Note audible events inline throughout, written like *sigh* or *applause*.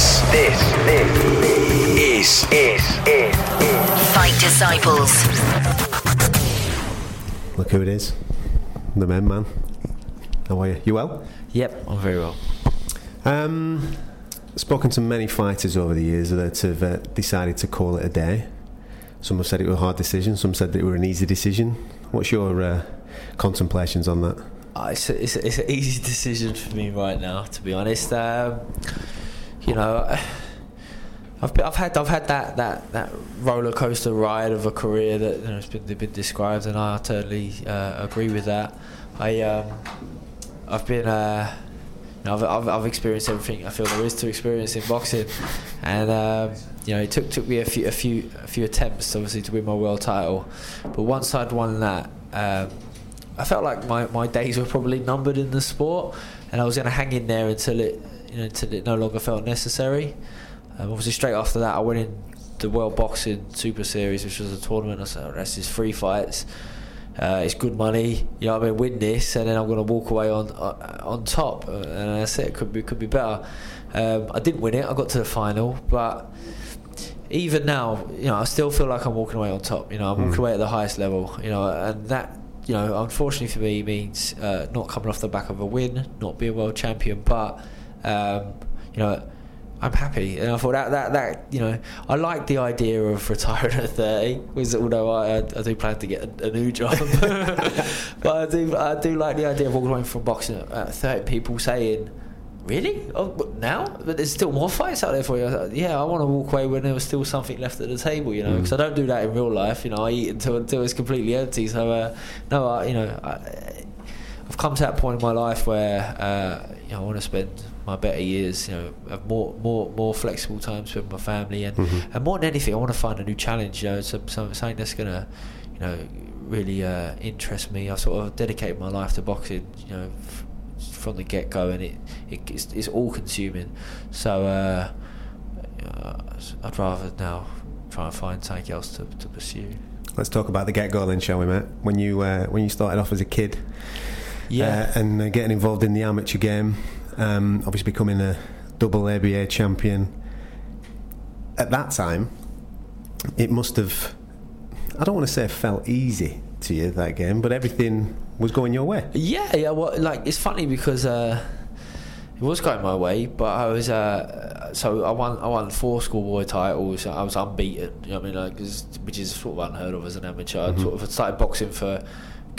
This, this, this is, is, is, Fight Disciples. Look who it is. The men man. How are you? You well? Yep, I'm very well. Um, spoken to many fighters over the years that have uh, decided to call it a day. Some have said it was a hard decision, some said that it was an easy decision. What's your uh, contemplations on that? Uh, it's, a, it's, a, it's an easy *laughs* decision for me right now, to be honest. Um, you know, *sighs* I've been, I've had I've had that, that, that roller coaster ride of a career that you know, has been been described, and I totally uh, agree with that. I um, I've been uh, you know, I've, I've, I've experienced everything I feel there is to experience in boxing, and um, you know it took took me a few a few a few attempts obviously to win my world title, but once I'd won that. Um, I felt like my, my days were probably numbered in the sport, and I was going to hang in there until it you know until it no longer felt necessary. Um, obviously, straight after that, I went in the World Boxing Super Series, which was a tournament. I said, oh, "This is free fights. Uh, it's good money. You know, what I mean, win this, and then I'm going to walk away on uh, on top." Uh, and I said, "It could be could be better." Um, I didn't win it. I got to the final, but even now, you know, I still feel like I'm walking away on top. You know, I'm walking away at the highest level. You know, and that you know, unfortunately for me, means uh, not coming off the back of a win, not being world champion. But um, you know, I'm happy, and I thought that that that you know, I like the idea of retiring at 30. Was although I, I do plan to get a, a new job, *laughs* *laughs* but I do I do like the idea of walking away from boxing at 30. People saying. Really? Oh, now? But there's still more fights out there for you. I thought, yeah, I want to walk away when there was still something left at the table, you know, because I don't do that in real life. You know, I eat until until it's completely empty. So, uh, no, I, you know, I, I've come to that point in my life where uh, you know I want to spend my better years, you know, have more more more flexible times with my family, and and more than anything, I want to find a new challenge. You know, some, some, something that's gonna, you know, really uh, interest me. I sort of dedicated my life to boxing. You know. F- from the get go, and it, it it's, it's all consuming. So uh, uh, I'd rather now try and find something else to, to pursue. Let's talk about the get go then, shall we, mate? When you uh, when you started off as a kid, Yeah. uh, and uh, getting involved in the amateur game, um, obviously becoming a double ABA champion. At that time, it must have. I don't want to say it felt easy to you that game, but everything was going your way. Yeah, yeah. Well, like it's funny because uh, it was going my way, but I was uh, so I won. I won four schoolboy titles. I was unbeaten. You know what I mean? Like, which is sort of unheard of as an amateur. I sort of started boxing for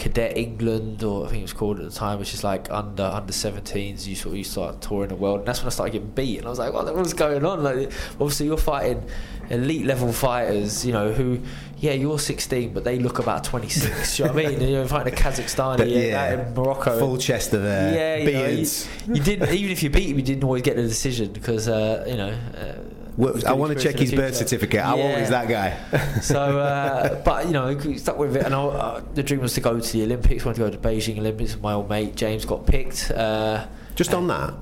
Cadet England, or I think it was called at the time, which is like under under 17s. You sort of you start touring the world, and that's when I started getting beat. And I was like, what, what's going on? Like, obviously you're fighting elite level fighters, you know, who, yeah, you're 16, but they look about 26. you know what I mean? You're fighting a Kazakhstani, But, yeah, yeah, in Morocco, Full chest of uh, yeah, you, know, you, you didn't even if you beat him, you didn't always get the decision because uh, you know. Uh, Well, I want to check his birth certificate. How old is that guy? *laughs* so, uh, but you know, stuck with it, and I, uh, the dream was to go to the Olympics. Wanted to go to Beijing Olympics. My old mate James got picked. Uh, Just on that,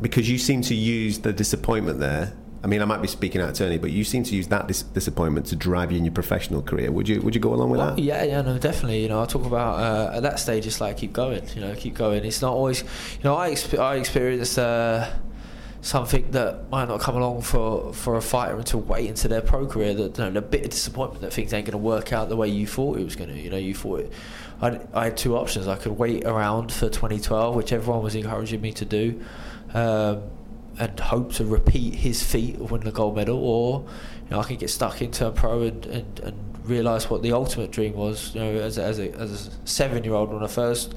because you seem to use the disappointment there. I mean, I might be speaking out of turn, but you seem to use that dis- disappointment to drive you in your professional career. Would you? Would you go along with Well, that? yeah, yeah, no, definitely. You know, I talk about uh, at that stage. It's like keep going. You know, keep going. It's not always. You know, I exp- I experienced uh, something that might not come along for, for a fighter until way into their pro career. That you know, the bit of disappointment that things ain't going to work out the way you thought it was going to. You know, you thought it. I, I had two options. I could wait around for 2012, which everyone was encouraging me to do. Um, and hope to repeat his feat of winning the gold medal, or you know I could get stuck into a pro and, and, and realise what the ultimate dream was. You know, as a, as a, as a seven year old when I first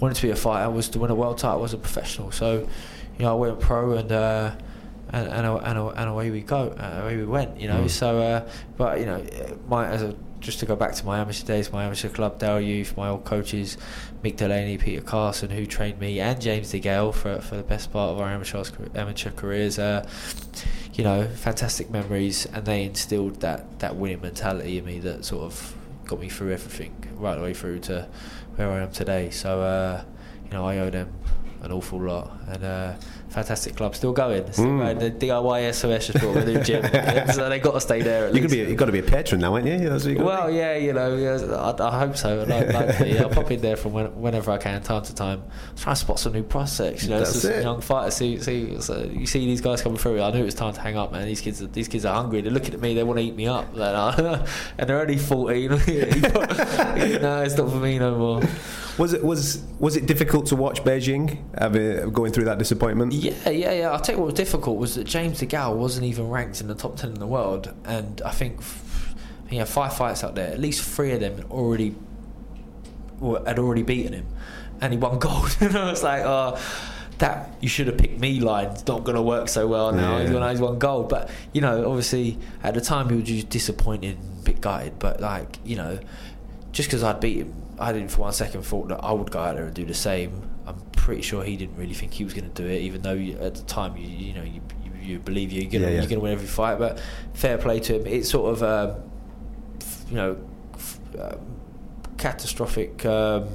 wanted to be a fighter was to win a world title as a professional. So, you know, I went pro and. Uh, and and, and, and away we go, uh, away we went, you know. So, uh, but you know, my as a just to go back to my amateur days, my amateur club, Dale Youth, my old coaches, Mick Delaney, Peter Carson, who trained me, and James DeGale for for the best part of our amateur amateur careers. Uh, you know, fantastic memories, and they instilled that that winning mentality in me that sort of got me through everything right the way through to where I am today. So, uh, you know, I owe them an awful lot. And uh, fantastic club, still going. Still Mm. going. The DIY SOS just brought *laughs* a new gym, so they got to stay there. At You least. be. You've got to be a patron now, aren't you? That's what you Well, be. yeah, you know, I, I hope so. I'd like, to. I'll pop in there from when, whenever I can, time to time. Try to spot some new prospects. You know, That's it. young fighters. See, see, so you see these guys coming through. I knew it was time to hang up, man. These kids, these kids are hungry. They're looking at me. They want to eat me up, Like, uh, *laughs* and they're only fourteen. *laughs* no, it's not for me no more. Was it was was it difficult to watch Beijing going through that disappointment? Yeah, yeah, yeah. I'll tell you what was difficult was that James DeGale wasn't even ranked in the top 10 in the world. And I think he had five fights out there. At least three of them had already, had already beaten him. And he won *laughs* gold. *laughs* and I was like, oh, that you should have picked me line's not going to work so well now. Yeah. He's won- He's won gold. But, you know, obviously at the time he was just disappointed and a bit gutted. But, like, you know, just because I'd beat him, I didn't for one second thought that I would go out there and do the same. I'm pretty sure he didn't really think he was going to do it, even though you, at the time you you know you, you, you believe you're going Yeah, to yeah. you're going to win every fight. But fair play to him. It's sort of um, you know f- um, catastrophic um,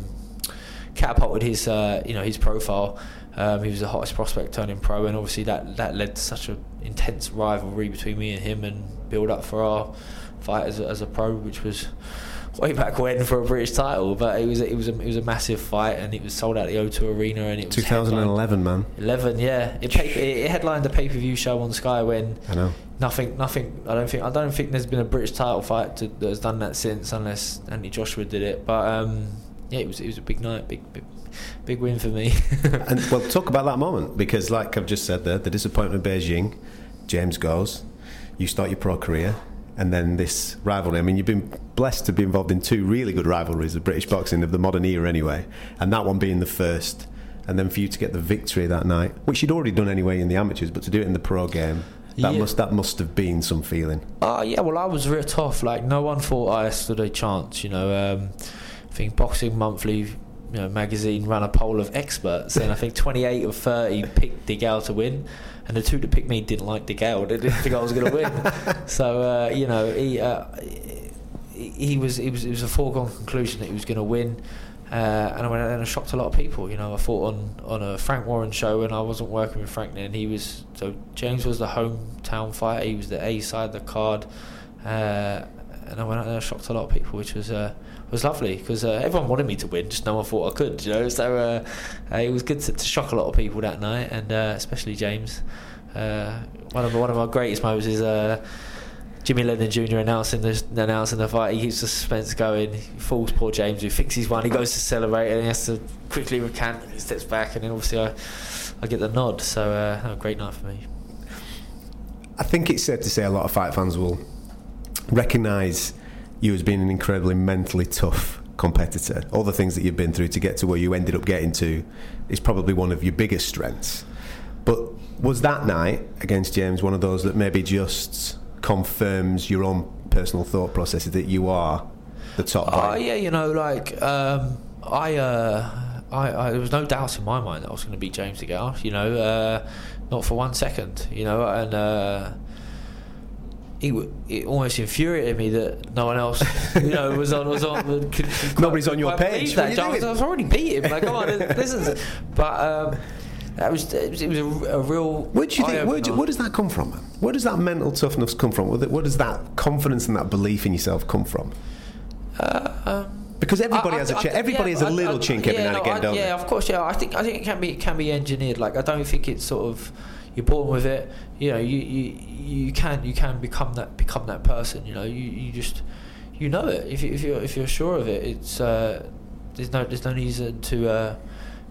catapulted his uh, you know his profile. Um, he was the hottest prospect turning pro, and obviously that that led to such an intense rivalry between me and him, and build up for our fight as a, as a pro, which was way back when for a British title. But it was it was a, it was a massive fight, and it was sold out the O2 Arena, and it was 2011, man. 11, yeah. It, pay, it headlined the pay per view show on Sky when I know. nothing, nothing. I don't think I don't think there's been a British title fight to, that has done that since, unless Anthony Joshua did it. But um, yeah, it was it was a big night, big big, big win for me. *laughs* And well, talk about that moment because, like I've just said, there, the disappointment of Beijing. James goes. You start your pro career, and then this rivalry. I mean, you've been blessed to be involved in two really good rivalries of British boxing of the modern era, anyway, and that one being the first. And then for you to get the victory that night, which you'd already done anyway in the amateurs, but to do it in the pro game, that Yeah. must that must have been some feeling. Oh yeah, well I was real tough. Like no one thought I stood a chance. You know, um, I think Boxing Monthly, you know, magazine ran a poll of experts, and I think 28 of 30 picked DeGale to win, and the two that picked me didn't like DeGale. They didn't think I was going to win. *laughs* so uh, you know, he, uh, he was it was it was a foregone conclusion that he was going to win. Uh, and I went out there and I shocked a lot of people. You know, I thought on, on a Frank Warren show when I wasn't working with Frank then, he was so James was the hometown fighter. He was the A side of the card, uh, and I went out there shocked a lot of people, which was uh, was lovely because uh, everyone wanted me to win, just no one thought I could. You know, so uh, uh, it was good to, to shock a lot of people that night, and uh, especially James. Uh, one of one of my greatest moments is. Jimmy Lennon Jr. announcing the announcing the fight. He keeps the suspense going. He falls poor James, who he's won. He goes to celebrate and he has to quickly recant. And he steps back, and then obviously I, I get the nod. So a great night for me. I think it's safe to say a lot of fight fans will recognise you as being an incredibly mentally tough competitor. All the things that you've been through to get to where you ended up getting to is probably one of your biggest strengths. But was that night against James one of those that maybe just confirms your own personal thought processes that you are the top Oh fighter? yeah, you know, like um, I, uh, I, I, there was no doubt in my mind that I was going to beat James DeGale. You know, uh, not for one second. You know, and uh, it, w- it almost infuriated me that no one else, you know, was on was on. Could, could *laughs* quite- Nobody's on your page. believe What are That. you I was. I was already beat him. Like, come on, *laughs* listen. But um, that was it was, it was a, a real. Where do you think? Where, do, where does that come from? Man? Where does that mental toughness come from? Where, does that confidence and that belief in yourself come from? because everybody I- has a I- chink. I- Everybody yeah, has a little chink every yeah, now and again, don't Yeah, they? of course. Yeah, I think I think it can be it can be engineered. Like I don't think it's sort of you're born with it. You know, you you, you can you can become that become that person. You know, you, you just you know it. If you, if you're if you're sure of it, it's uh, there's no there's no reason to. Uh,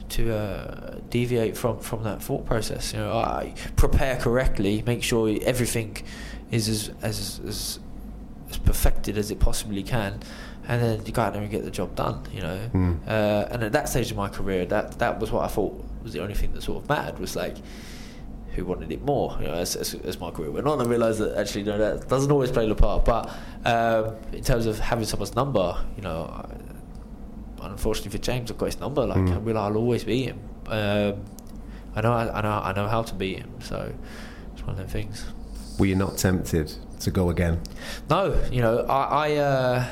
to uh, deviate from, from that thought process, you know, I prepare correctly, make sure everything is as as, as as perfected as it possibly can, and then you go out there and get the job done. You know, Mm. uh, and at that stage of my career, that that was what I thought was the only thing that sort of mattered was like who wanted it more. You know, as, as, as my career went on, I realised that actually no, that doesn't always play the part. But um, in terms of having someone's number, you know. I, Unfortunately for James, I've got his number. Like, Mm. I will, I'll always beat him. Um, I know, I, I know, I know how to beat him. So it's one of them things. Were you not tempted to go again? No, you know, I, I uh,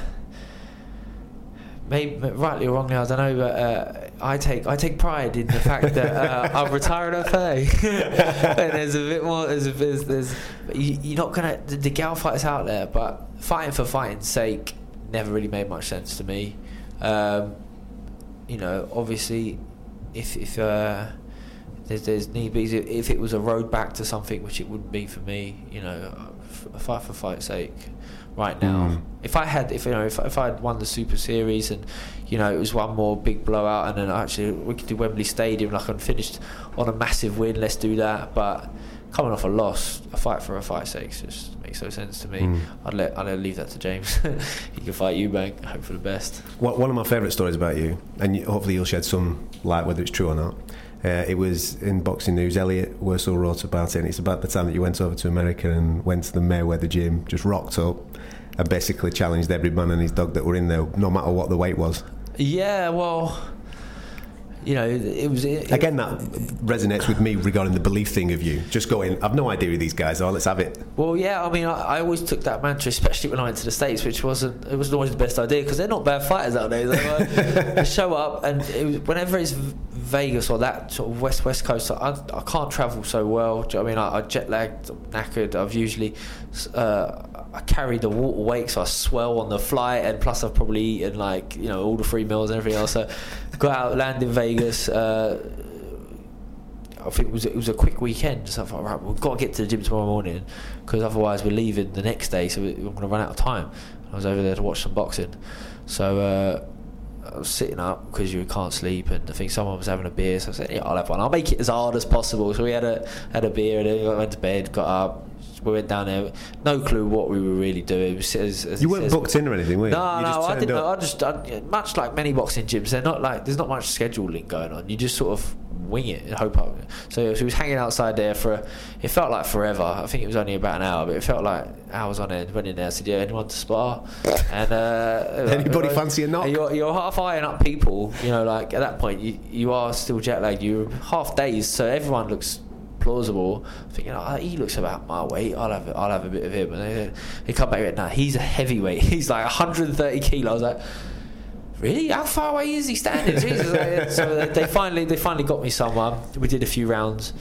maybe rightly or wrongly, I don't know, but uh, I take I take pride in the fact that uh, *laughs* I've retired okay. *laughs* and there's a bit more. There's there's, there's you, you're not gonna the, the gal fighters out there, but fighting for fighting's sake never really made much sense to me. Um, you know, obviously, if if uh, there's, there's need be if it was a road back to something, which it wouldn't be for me. You know, a fight for fight's sake. Right now, Mm. if I had, if you know, if if I had won the Super Series and you know it was one more big blowout, and then actually we could do Wembley Stadium, like I'm finished on a massive win. Let's do that. But coming off a loss, a fight for a fight's sake just makes no sense to me. Mm. I'd let I'd leave that to James. *laughs* he can fight you, man. Hope for the best. One one of my favourite stories about you, and you- hopefully you'll shed some light whether it's true or not. Uh, it was in Boxing News. Elliot Worsell wrote about it, and it's about the time that you went over to America and went to the Mayweather gym, just rocked up, and basically challenged every man and his dog that were in there, no matter what the weight was. Yeah, well, you know, it was it, Again, that resonates with me regarding the belief thing of you. Just going, I've no idea who these guys are. Let's have it. Well, yeah, I mean, I, I always took that mantra, especially when I went to the states, which wasn't it wasn't always the best idea because they're not bad fighters out there. They, like, *laughs* they show up, and it was, whenever it's Vegas or that sort of west west coast, I, I can't travel so well. Do you know what I mean? I, I jet lagged, I'm knackered. I've usually uh, I carry the water weight, so I swell on the flight, and plus I've probably eaten like you know all the free meals and everything else. So got out, land in Vegas. Uh, I think it was it was a quick weekend. So I thought, right, we've got to get to the gym tomorrow morning because otherwise we're leaving the next day. So we- we're going to run out of time. I was over there to watch some boxing, so uh, I was sitting up because you can't sleep, and I think someone was having a beer. So I said, yeah, I'll have one. I'll make it as hard as possible. So we had a had a beer, and then we went to bed, got up. We went down there, no clue what we were really doing. As, as You weren't says- booked in or anything, were you? no, you no, I didn't. up. I just I, much like many boxing gyms, they're not like there's not much scheduling going on. You just sort of wing it and hope up. So, so he was hanging outside there for. A, it felt like forever. I think it was only about an hour, but it felt like hours on end. Went in there, said, "Yeah, anyone to spar?" And uh, *laughs* Anybody like, fancy a knock? You're, you're half eyeing up people. You know, like at that point, you you are still jet lagged. You're half dazed, so everyone looks plausible. Thinking, oh, he looks about my weight. I'll have I'll have a bit of him. And they come back with, nah, he's a heavyweight. *laughs* He's like 130 kilos. Like, really? How far away is he standing? Jesus. So they- finally they finally got me someone. We did a few rounds.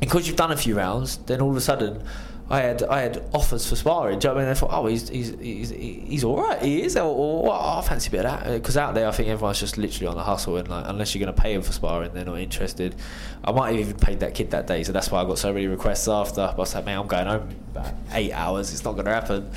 And because you've done a few rounds, then all of a sudden. I had I had offers for sparring. You know I mean? I thought, oh, he's he's he's, he's all right. He is. Or, or, or oh, I fancy a bit of that uh, because out there, I think everyone's just literally on the hustle, and like unless you're going to pay him for sparring, they're not interested. I might have even paid that kid that day, so that's why I got so many requests after. But I was like, man, I'm going home about eight hours. It's not going to happen.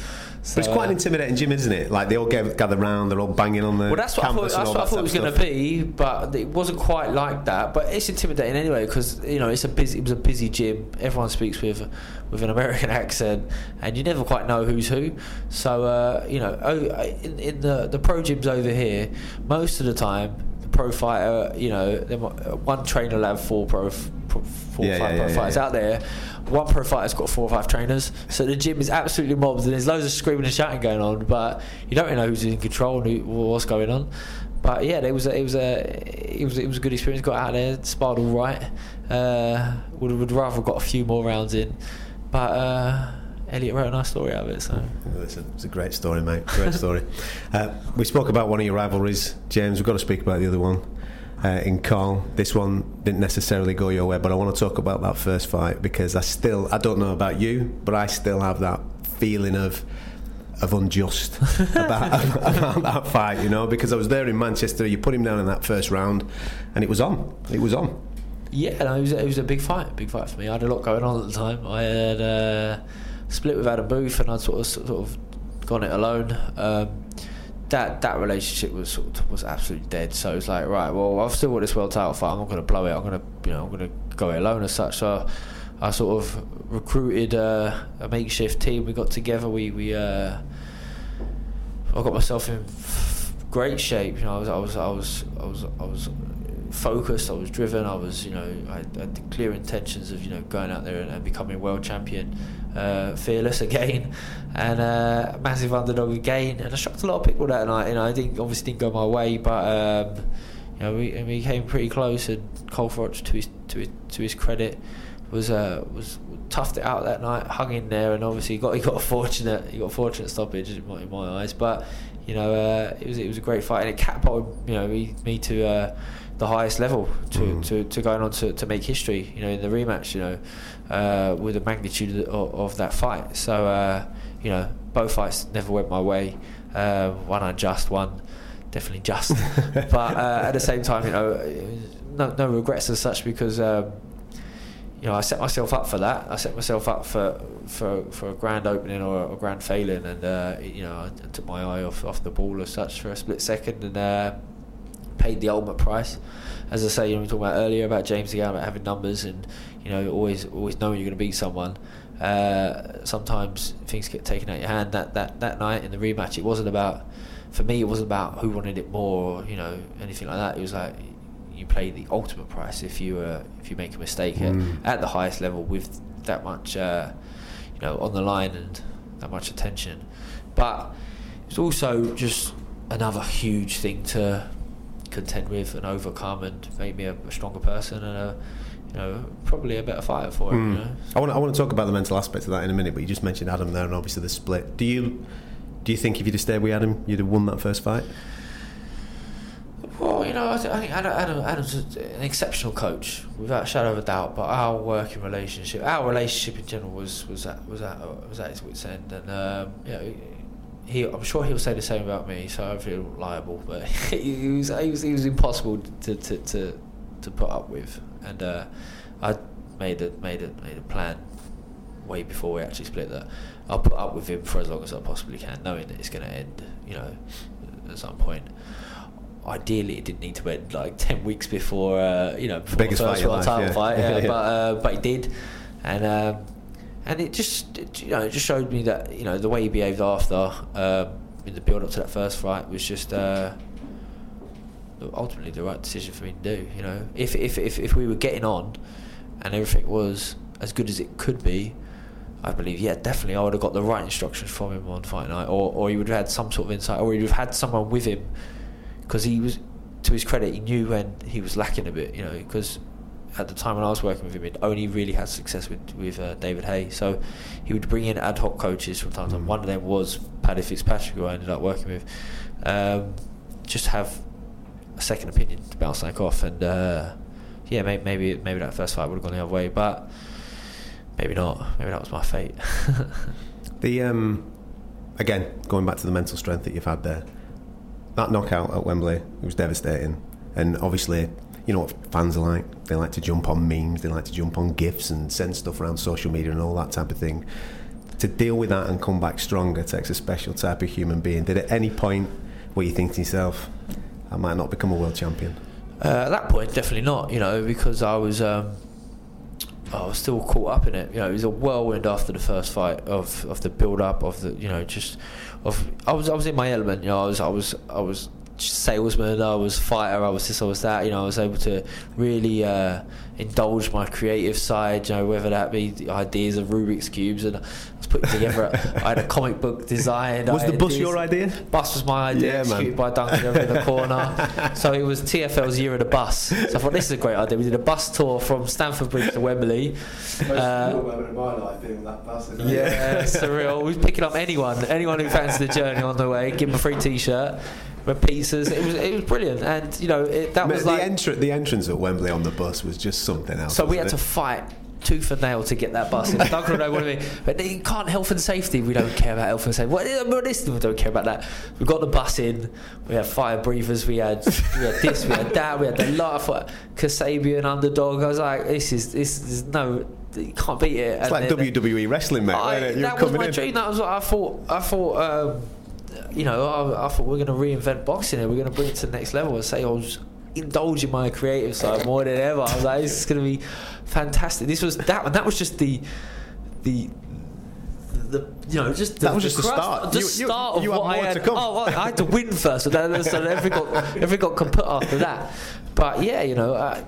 So, But it's quite an intimidating gym, isn't it? Like they all get, gather round, they're all banging on the well, that's what I thought. That's what I thought it was going to be, but it wasn't quite like that. But it's intimidating anyway because you know it's a busy. It was a busy gym. Everyone speaks with with an American *laughs* accent, and you never quite know who's who. So uh, you know, oh, in, in the the pro gyms over here, most of the time, pro fighter, you know, one trainer will have four pro. pro- Four Yeah, five yeah, pro yeah, fighters out there. One pro fighter's got four or five trainers, so the gym is absolutely mobbed, and there's loads of screaming and shouting going on. But you don't really know who's in control and who, what's going on. But yeah, it was a, it was a it was it was a good experience. Got out there, sparred all right. Uh, would would rather have got a few more rounds in, but uh, Elliot wrote a nice story out of it. So Listen, it's a great story, mate. Great story. *laughs* uh, we spoke about one of your rivalries, James. We've got to speak about the other one uh, in Carl. This one didn't necessarily go your way, but I want to talk about that first fight because I still, I don't know about you, but I still have that feeling of of unjust *laughs* about, about that fight, you know, because I was there in Manchester. You put him down in that first round, and it was on. It was on. Yeah, no, it was, it was a big fight, big fight for me. I had a lot going on at the time. I had uh, split with Adam Booth, and I'd sort of sort of gone it alone. Um, that that relationship was sort of, was absolutely dead. So it's like, right, well, I've still got this world title fight. I'm not going to blow it. I'm going to, you know, I'm going to go it alone as such. So I sort of recruited uh, a makeshift team. We got together. We we uh, I got myself in great shape. You know, I was I was I was I was I was focused. I was driven. I was you know I had, the clear intentions of you know going out there and, and becoming world champion. Uh, fearless *laughs* again, and uh, massive underdog again, and I shocked a lot of people that night. You know, I didn't obviously didn't go my way, but um, you know we, we came pretty close. And Carl Froch, to his to his, to his credit, was uh, was toughed it out that night, hung in there, and obviously got he got a fortunate he got a fortunate stoppage in my, in my eyes. But you know, uh, it was it was a great fight, and it catapulted you know me, me to uh, the highest level to, Mm. to, to going on to, to make history. You know, in the rematch. You know, uh, with the magnitude of, of that fight. So uh, you know, both fights never went my way. Uh, one unjust, one definitely just. *laughs* but uh, at the same time, you know, no, no regrets as such because. Um, you know, I set myself up for that. I set myself up for for, for a grand opening or a grand failing, and uh, you know, I, took my eye off, off the ball as such for a split second, and uh, paid the ultimate price. As I say, you know, we were talking about earlier about James again about having numbers, and you know, always always knowing you're going to beat someone. Uh, sometimes things get taken out of your hand. That that that night in the rematch, it wasn't about. For me, it wasn't about who wanted it more, or, you know, anything like that. It was like you play the ultimate price if you uh, if you make a mistake Mm. at, at the highest level with that much uh, you know on the line and that much attention. But it's also just another huge thing to contend with and overcome and make me a, a stronger person and a you know probably a better fighter for it. You know? I want I want to talk about the mental aspect of that in a minute, but you just mentioned Adam there, and obviously the split. Do you do you think if you'd have stayed with Adam, you'd have won that first fight? Well, you know, I, th- I think Adam, Adam, Adam's an exceptional coach, without a shadow of a doubt. But our working relationship, our relationship in general, was was at was at was at its wits end, and um, you know, he, I'm sure he'll say the same about me. So I feel liable, but *laughs* he was he was, he was impossible to to, to, to put up with, and uh, I made a made a made a plan way before we actually split that I'll put up with him for as long as I possibly can, knowing that it's going to end, you know, at some point. Ideally, it didn't need to end like ten weeks before, uh, you know, before biggest the first of your life, title yeah. fight. Yeah, Yeah. *laughs* but uh, but he did, and um, and it just you know it just showed me that you know the way he behaved after um, in the build up to that first fight was just. Uh, ultimately the right decision for me to do. You know, if if if, if we were getting on, and everything was as good as it could be, I believe yeah, definitely I would have got the right instructions from him on fight night, or or he would have had some sort of insight, or he would have had someone with him, because he was, to his credit, he knew when he was lacking a bit. You know, because. At the time when I was working with him, he'd only really had success with with uh, David Haye. So he would bring in ad hoc coaches from time to time. One of them was Paddy Fitzpatrick, who I ended up working with. Um, just have a second opinion to bounce that off. And uh, yeah, maybe, maybe maybe that first fight would have gone the other way, but maybe not. Maybe that was my fate. *laughs* The um, again going back to the mental strength that you've had there, that knockout at Wembley it was devastating, and obviously you know what fans are like. They like to jump on memes, they like to jump on gifs and send stuff around social media and all that type of thing. To deal with that and come back stronger takes a special type of human being. Did at any point where you think to yourself, I might not become a world champion? Uh, at that point, definitely not. You know, because I was um, I was still caught up in it. You know, it was a whirlwind after the first fight of, of the build up of the you know just of I was I was in my element. You know, I was I was I was salesman. I was fighter. I was this. I was that. You know, I was able to really uh, indulge my creative side. You know, whether that be the ideas of Rubik's cubes and I was putting together. I had a comic book design. Was I the bus your idea? Bus was my idea, Yeah, man. by Duncan over in the corner. *laughs* So it was TFL's year of the bus. So I thought this is a great idea. We did a bus tour from Stamford Bridge to Wembley. Most uh, moment of my life being on that bus. yeah, surreal. We was picking up anyone, anyone who fancied the journey on the way, give them a free T-shirt, pizzas. It was it was brilliant, and you know it, that was the, like. the entrance at Wembley on the bus was just something else. So we had wasn't to fight tooth and nail to get that bus in. Duncan know what I mean. But you can't health and safety. We don't care about health and safety. What is what is- we don't care about that. We got the bus in. We had fire breathers. We had we had this. We had that. We had the lot of Kasabian underdog. I was like, this is this is no. You can't beat it. It's like WWE wrestling, mate. I, that was my in. dream. That was what I thought. I thought. Um, you know, I, I thought we're going to reinvent boxing here. We're going to bring it to the next level. And say I was indulging my creative side more than ever. I was like, this is going to be fantastic. This was that, and that was just the the. The, you know, just the, That was just the crust- start. The You- you- start of you what I had. to come. Oh, well, I had to win first, so, then, so everything got everything got kaput after that. But yeah, you know, uh,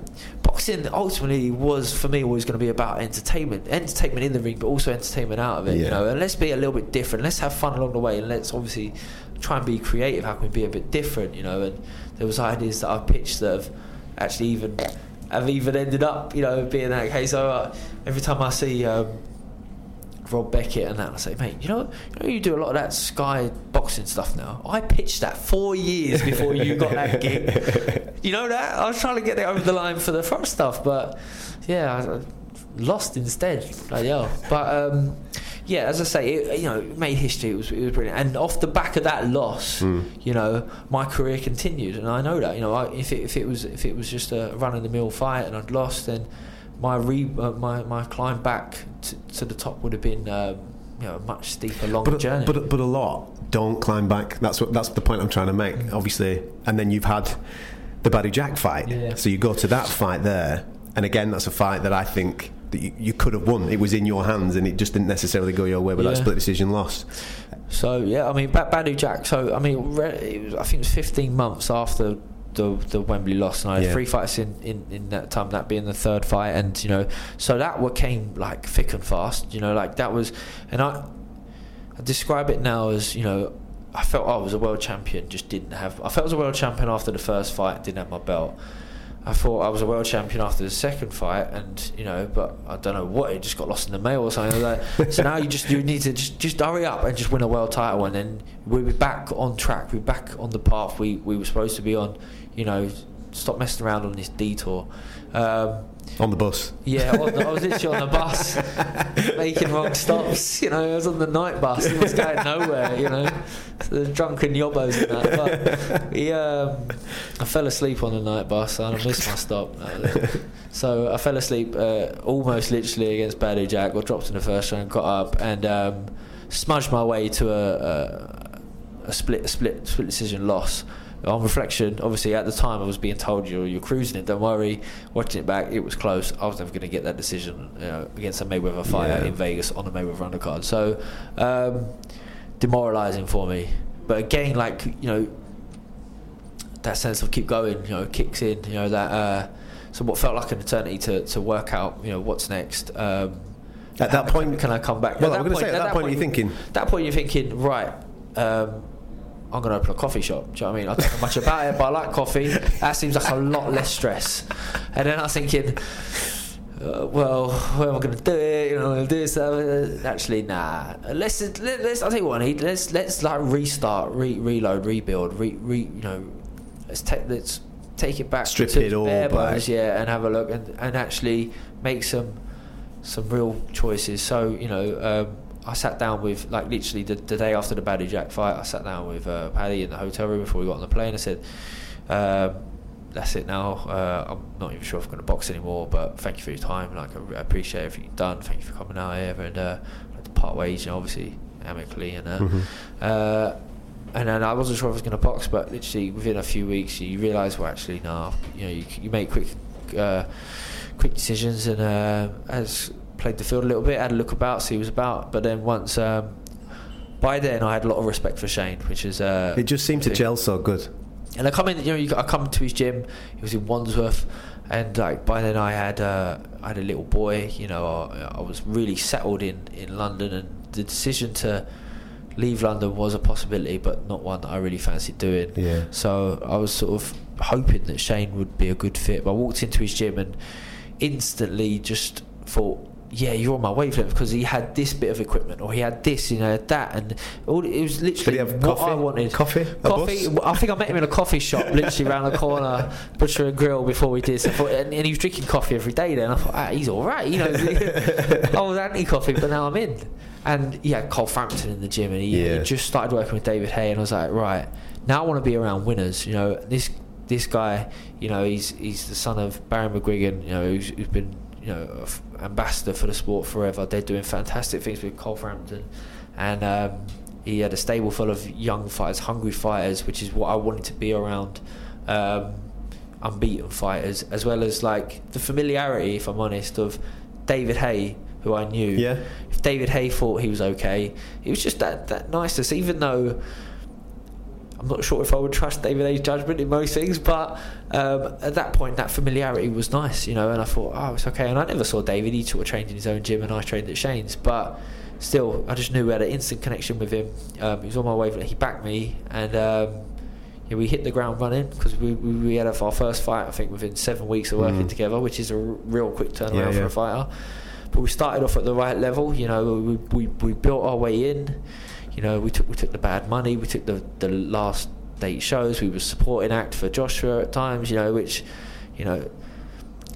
boxing ultimately was for me always going to be about entertainment, entertainment in the ring, but also entertainment out of it. You know, and let's be a little bit different. Let's have fun along the way, and let's obviously try and be creative. How can we be a bit different? You know, and there was ideas that I've pitched that have actually even have even ended up, you know, being that case. So uh, every time I see. Um, Rob Beckett and that. I say, mate, you know, you know, you do a lot of that Sky boxing stuff now. I pitched that four years before you got that *laughs* gig. You know that? I was trying to get it over the line for the front stuff, but yeah, I, lost instead. Like, yeah, but. Um, yeah, as I say, it, you know, it made history. It was, it was brilliant, and off the back of that loss, you know, my career continued, and I know that. You know, I, if it, if it was if it was just a run of the mill fight and I'd lost, then my re uh, my my climb back to, to the top would have been um, you know a much steeper, longer But, journey. but but a lot don't climb back. That's what that's the point I'm trying to make. Obviously, and then you've had the Badou Jack fight. Yeah. So you go to that fight there, and again, that's a fight that I think that you, you could have won. It was in your hands, and it just didn't necessarily go your way with that split decision loss. So yeah, I mean, Badou Jack. So I mean, re- it was, I think it was 15 months after the the Wembley loss, and I had Yeah. three fights in, in, in that time. That being the third fight, and you know, so that what came like thick and fast. You know, like that was, and I, I describe it now as you know, I felt oh, I was a world champion, just didn't have. I felt I was a world champion after the first fight, didn't have my belt. I thought I was a world champion after the second fight, and you know, but I don't know what it just got lost in the mail or something like so now you just you need to just just hurry up and just win a world title, and then we'll be back on track. We're back on the path we, we were supposed to be on. You know, stop messing around on this detour. Um, On the bus. yeah, on the, I was literally on the *laughs* bus, making wrong stops. You know, I was on the night bus. It was going nowhere. You know, so the drunken yobbos and that. But he, um, I fell asleep on the night bus and I missed my stop. That was it. So I fell asleep uh, almost literally against Badou Jack. Got dropped in the first round, got up and um, smudged my way to a, a, a split, split, split decision loss on reflection, obviously at the time I was being told you're you're cruising it. Don't worry. Watching it back, it was close. I was never going to get that decision you know, against a Mayweather fighter Yeah. in Vegas on a Mayweather undercard. So um, demoralising for me. But again, like you know, that sense of keep going, you know, kicks in. You know that. Uh, so what felt like an eternity to, to work out, you know, what's next. Um, At that point- can I come back? Well, I'm gonna say, at that point, you're thinking- that point you're thinking, right, um, I'm going to open a coffee shop. Do you know what I mean? I don't know much about it, but I like coffee. That seems like a lot less stress. And then I was thinking, uh, well, where am I going to do it? You know, I'm gonna do this. Uh, actually, nah. Let's let, let's. I you what I need. Let's let's like restart, re, reload, rebuild, re, re you know. Let's take let's take it back. Strip to it all bare back. bones, yeah, and have a look and, and actually make some some real choices. So you know, um, I sat down with like literally the, the day after the Badou Jack fight. I sat down with uh, Paddy in the hotel room before we got on the plane. I said, um, "That's it now. Uh, I'm not even sure if I'm going to box anymore, but thank you for your time. Like I I appreciate everything you've done. Thank you for coming out here and uh, like part ways. You know, obviously amicably and." Uh, Mhm. uh, and then I wasn't sure if I was going to box, but literally within a few weeks, you realise, well, actually, no, you know, you, you make quick, uh, quick decisions, and uh, as played the field a little bit, had a look about, see what he was about. But then once, um, by then, I had a lot of respect for Shane, which is uh, It just seemed to gel so good. And I come in, you know, you, I come to his gym. He was in Wandsworth, and like by then I had uh, I had a little boy. You know, I, I was really settled in in London, and the decision to leave London was a possibility, but not one that I really fancied doing. Yeah. So I was sort of hoping that Shane would be a good fit. But I walked into his gym and instantly just thought. Yeah, you're on my wavelength because he had this bit of equipment, or he had this, you know, that, and all it was literally what coffee? I wanted. Coffee? Coffee. I think I met him in a coffee shop, literally around the corner, *laughs* butcher and grill. Before we did, so thought, and, and he was drinking coffee every day. Then I thought, ah, he's all right. You know, *laughs* I was anti-coffee, but now I'm in. And yeah, Carl Frampton in the gym, and he, Yeah. he just started working with David Haye, and I was like, right, now I want to be around winners. You know, this this guy, you know, he's he's the son of Barry McGuigan. You know, who's, who's been you know ambassador for the sport forever. They're doing fantastic things with Carl Frampton, and. Um, he had a stable full of young fighters, hungry fighters, which is what I wanted to be around. Um, unbeaten fighters, as well as like the familiarity, if I'm honest, of David Haye, who I knew. Yeah. If David Haye thought he was okay, it was just that that niceness. Even though I'm not sure if I would trust David Haye's judgment in most things, but um, at that point, that familiarity was nice, you know. And I thought, oh, it's okay. And I never saw David; he sort of trained in his own gym, and I trained at Shane's, but. Still, I just knew we had an instant connection with him. Um, he was on my way. He backed me, and um, yeah, we hit the ground running because we, we, we had our first fight, I think, within seven weeks of working Mm. together, which is a r- real quick turnaround Yeah, for a fighter. But we started off at the right level, you know, we, we, we built our way in. You know, we took we took the bad money, we took the the last date shows, we were supporting act for Joshua at times, you know, which, you know,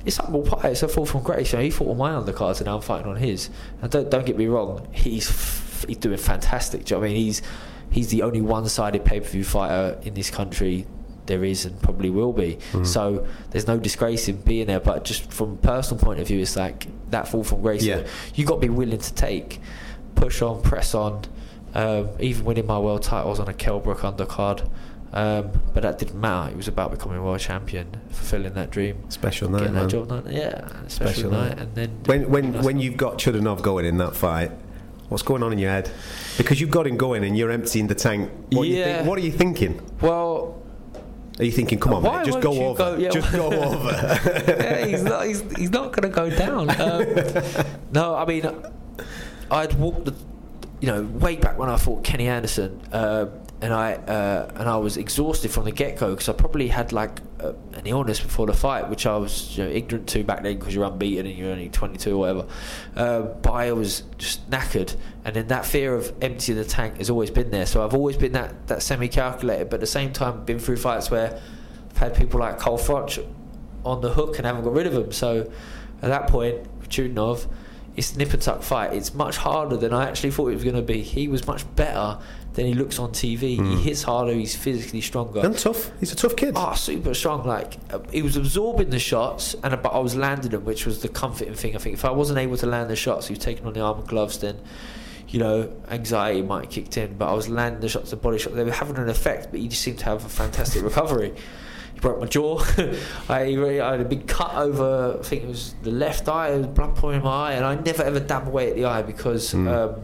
it's humble pie. It's a fall from grace. You know, he fought on my undercards, and now I'm fighting on his. And don't don't get me wrong, he's f- he's doing fantastic. Do you know what I mean? He's he's the only one-sided pay-per-view fighter in this country there is and probably will be. Mm. So there's no disgrace in being there. But just from a personal point of view, it's like that fall from grace. Yeah. You got to be willing to take, push on, press on. Um, even winning my world titles on a Kell Brook undercard. Um, but that didn't matter. It was about becoming world champion, fulfilling that dream, Special night, man. that job. Yeah, special, Special night. night. And then When when when you've got Chudinov going in that fight, what's going on in your head? Because you've got him going and you're emptying the tank. What, are, you Yeah. think, what are you thinking? well, Are you thinking, come on, mate, just go over, go- yeah, just go *laughs* over? yeah, he's not. He's, he's not going to go down. Um, *laughs* no, I mean, I'd walked the, you know, way back when I fought Kenny Anderson, uh, and I uh, and I was exhausted from the get go because I probably had like uh, an illness before the fight, which I was you know, ignorant to back then because you're unbeaten and you're only 22 or whatever. Uh, but I was just knackered, and then that fear of emptying the tank has always been there. So I've always been that that semi-calculated, but at the same time, been through fights where I've had people like Carl Froch on the hook and haven't got rid of him. So at that point, Chudinov, it's nip and tuck fight. It's much harder than I actually thought it was going to be. He was much better than he looks on TV. He hits harder. He's physically stronger. and tough. He's a tough kid. Oh, super strong. Like uh, he was absorbing the shots, and but I was landing them, which was the comforting thing. I think if I wasn't able to land the shots, he was taking on the arm and gloves, then you know anxiety might have kicked in. But I was landing the shots, the body shots. They were having an effect, but he just seemed to have a fantastic *laughs* recovery. Broke my jaw. *laughs* I, I had a big cut over. I think it was the left eye. There was blood pouring in my eye, and I never ever dab away at the eye because. Um,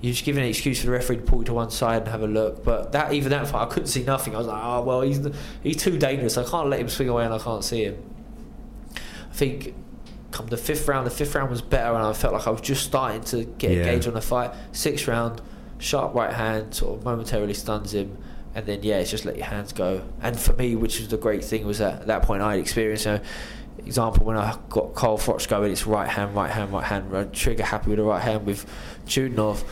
you're just giving an excuse for the referee to pull you to one side and have a look. But that even that fight, I couldn't see nothing. I was like, oh well, he's he's too dangerous. I can't let him swing away, and I can't see him. I think come the fifth round, the fifth round was better, and I felt like I was just starting to get Yeah. engaged on the fight. Sixth round, sharp right hand sort of momentarily stuns him, and then yeah, it's just let your hands go. And for me, which was the great thing, was that at that point I had experienced. You know, example when I got Carl Froch going, it's right hand, right hand, right hand. I trigger happy with the right hand with Chudinov.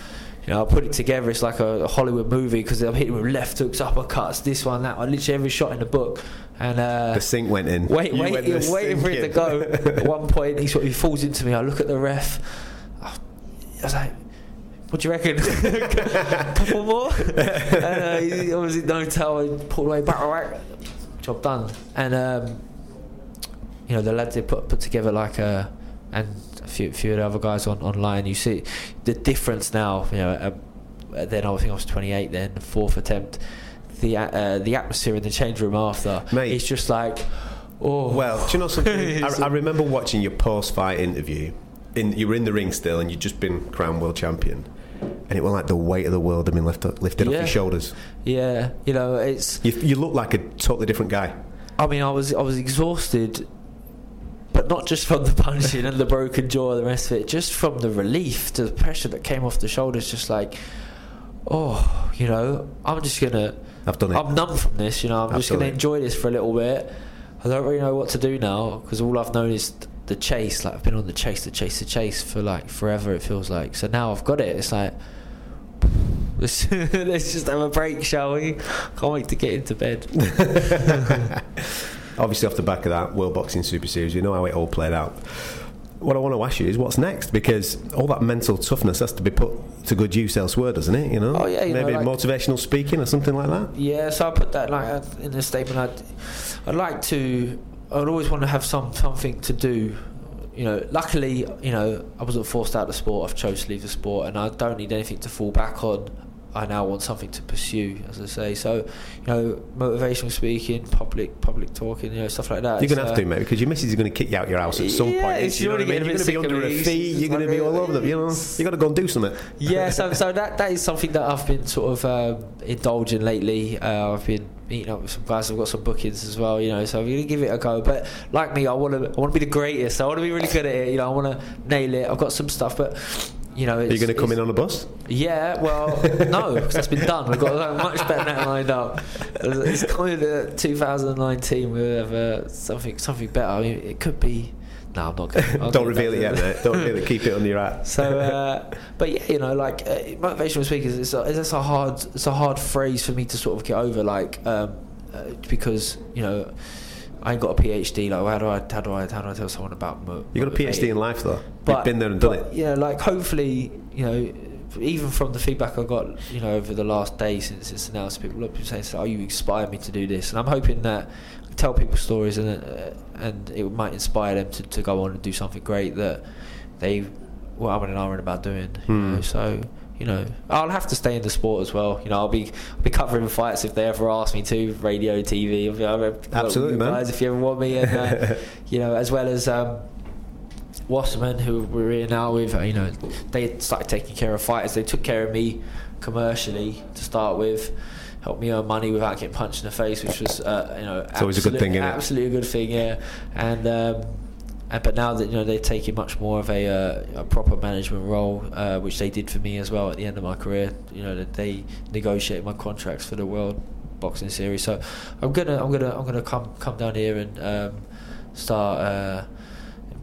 You know, I put it together. It's like a, a Hollywood movie because I'm hitting with left hooks, uppercuts, this one, that. one. literally every shot in the book. And uh, the sink went in. Wait, You wait, went waiting for it to go. At one point, he sort of he falls into me. I look at the ref. I was like, "What do you reckon? *laughs* Couple more?" *laughs* and uh, he obviously no tell. I pulled away, back, right, job done. And um, you know the lads they put put together like a and a few few of the other guys on online. You see the difference now. You know, uh, then I think I was 28. Then fourth attempt. The uh, the atmosphere in the change room after Mate. it's just like oh Well, do you know something? *laughs* I, I remember watching your post-fight interview. In, you were in the ring still, and you'd just been crowned world champion, and it was like the weight of the world had been lifted, lifted off your shoulders. yeah you know it's You, you look like a totally different guy. I mean I was I was exhausted but not just from the *laughs* punching and the broken jaw and the rest of it just from the relief to the pressure that came off the shoulders just like oh you know I'm just gonna I've done it. I'm numb from this you know I'm just gonna enjoy this for a little bit I don't really know what to do now because all I've known is the chase like I've been on the chase the chase the chase for like forever it feels like so now I've got it it's like *laughs* let's, let's just have a break shall we can't wait to get into bed *laughs* Obviously, off the back of that World Boxing Super Series, you know how it all played out. What I want to ask you is what's next because all that mental toughness has to be put to good use elsewhere, doesn't it? You know, Oh, yeah, you know, maybe like- motivational speaking or something like that. Yeah, so I put that like in the statement. I'd, I'd like to. I'd always want to have some something to do. You know, luckily, you know, I wasn't forced out of the sport. I've chose to leave the sport, and I don't need anything to fall back on. I now want something to pursue, as I say. So, you know, motivational speaking, public public talking, you know, stuff like that. You're going to have uh, to, mate, because your missus is going to kick you out your house at some Yeah, point. it's you know what I mean? You're going to be under a her of me. feet. It's You're going to be all over them. You know, you got to go and do something. yeah, so so that that is something that I've been sort of um, indulging lately. Uh, I've been meeting up with some guys. I've got some bookings as well, you know. So I'm gonna give it a go. But like me, I want to I want to be the greatest. I want to be really good at it. You know, I want to nail it. I've got some stuff, but you know, Are you going to come in on a bus? yeah, well, *laughs* no, 'cause that's been done. We've got something much better now lined up. It's coming to 2019. We'll have uh, something something better. I mean, it could be No, I'm not. *laughs* Gonna, Don't reveal it yet, mate. Don't reveal it. Keep it under your hat. So, uh, *laughs* but yeah, you know, like uh, motivational speakers, it's a, it's a hard, it's a hard phrase for me to sort of get over, like um, uh, because you know, I ain't got a PhD. Like, how do I, how do I, how do I tell someone about? Mo- You got a PhD in life, though. But- You've been there and done it. Yeah, like hopefully, you know, even from the feedback I got, you know, over the last day since it's announced, people people saying, "Oh, you inspired me to do this," and I'm hoping that tell people stories and uh, and it might inspire them to, to go on and do something great that they were umming and ahhing about doing. You Hmm. know, so. You know, I'll have to stay in the sport as well. You know, I'll be I'll be covering fights if they ever ask me to, radio, TV. I'll be- I'll be- Absolutely, you man. guys, if you ever want me, and uh, *laughs* you know, as well as um, Wasserman, who we're here now with, uh, you know, they started taking care of fighters. They took care of me commercially to start with, helped me earn money without getting punched in the face, which was, uh, you know, It's always a good thing, isn't it? absolutely a good thing, yeah. And, um, and but now that you know they're taking much more of a, uh, a proper management role, uh, which they did for me as well at the end of my career. You know that they negotiated my contracts for the World Boxing Series. So I'm gonna I'm gonna I'm gonna come come down here and um, start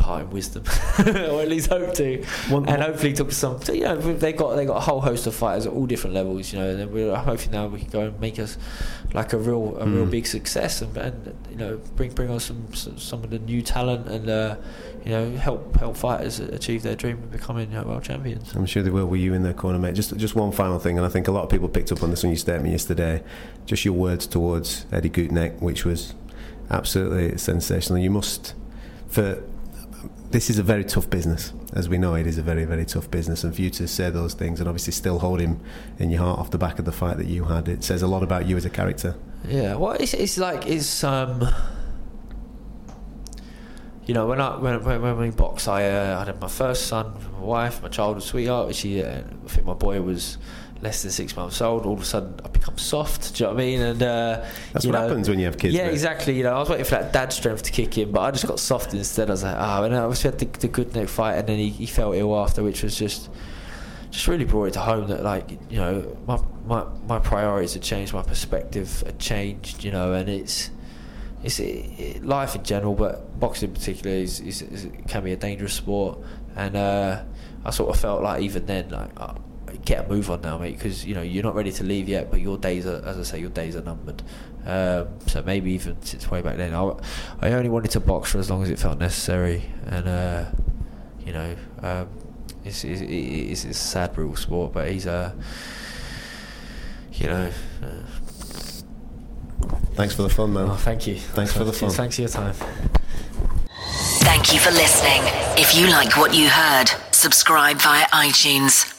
uh, imparting wisdom, *laughs* or at least hope to, One- and hopefully talk to some. You know, they got they got a whole host of fighters at all different levels. You know, and we're hoping now we can go and make us like a real a real Mm. big success and, and you know bring bring on some some of the new talent and uh, you know help help fighters achieve their dream of becoming you know, world champions. I'm sure they will with you in their corner, mate. Just just one final thing, and I think a lot of people picked up on this when you statement yesterday. Just your words towards Eddie Gutknecht, which was absolutely sensational. You must, for this is a very tough business, as we know. It is a very very tough business, and for you to say those things and obviously still hold him in your heart off the back of the fight that you had, it says a lot about you as a character. Yeah, well, it's, it's like it's um, you know, when I when when, when we boxed, I uh, had my first son, my wife, my childhood sweetheart. She, uh, I think my boy was less than six months old. All of a sudden, I become soft. Do you know what I mean? And uh, That's what know, happens when you have kids. yeah, mate. exactly. You know, I was waiting for that dad strength to kick in, but I just got soft instead. I was like, oh, and I obviously had the, the Gutknecht fight, and then he, he felt ill after, which was just just really brought it to home that like you know my my my priorities had changed, my perspective had changed, you know, and it's it's it, life in general, but boxing in particular is, is, is can be a dangerous sport, and uh, I sort of felt like even then like. Get a move on now, mate, because you know you're not ready to leave yet. But your days are, as I say, your days are numbered. Um, so maybe even since way back then, I, I only wanted to box for as long as it felt necessary, and uh, you know, um, it's, it's, it's, it's a sad, brutal sport. But he's a, you know, uh, Thanks for the fun, man. oh, thank you. Thanks for the fun. Thanks for your time. Thank you for listening. If you like what you heard, subscribe via iTunes.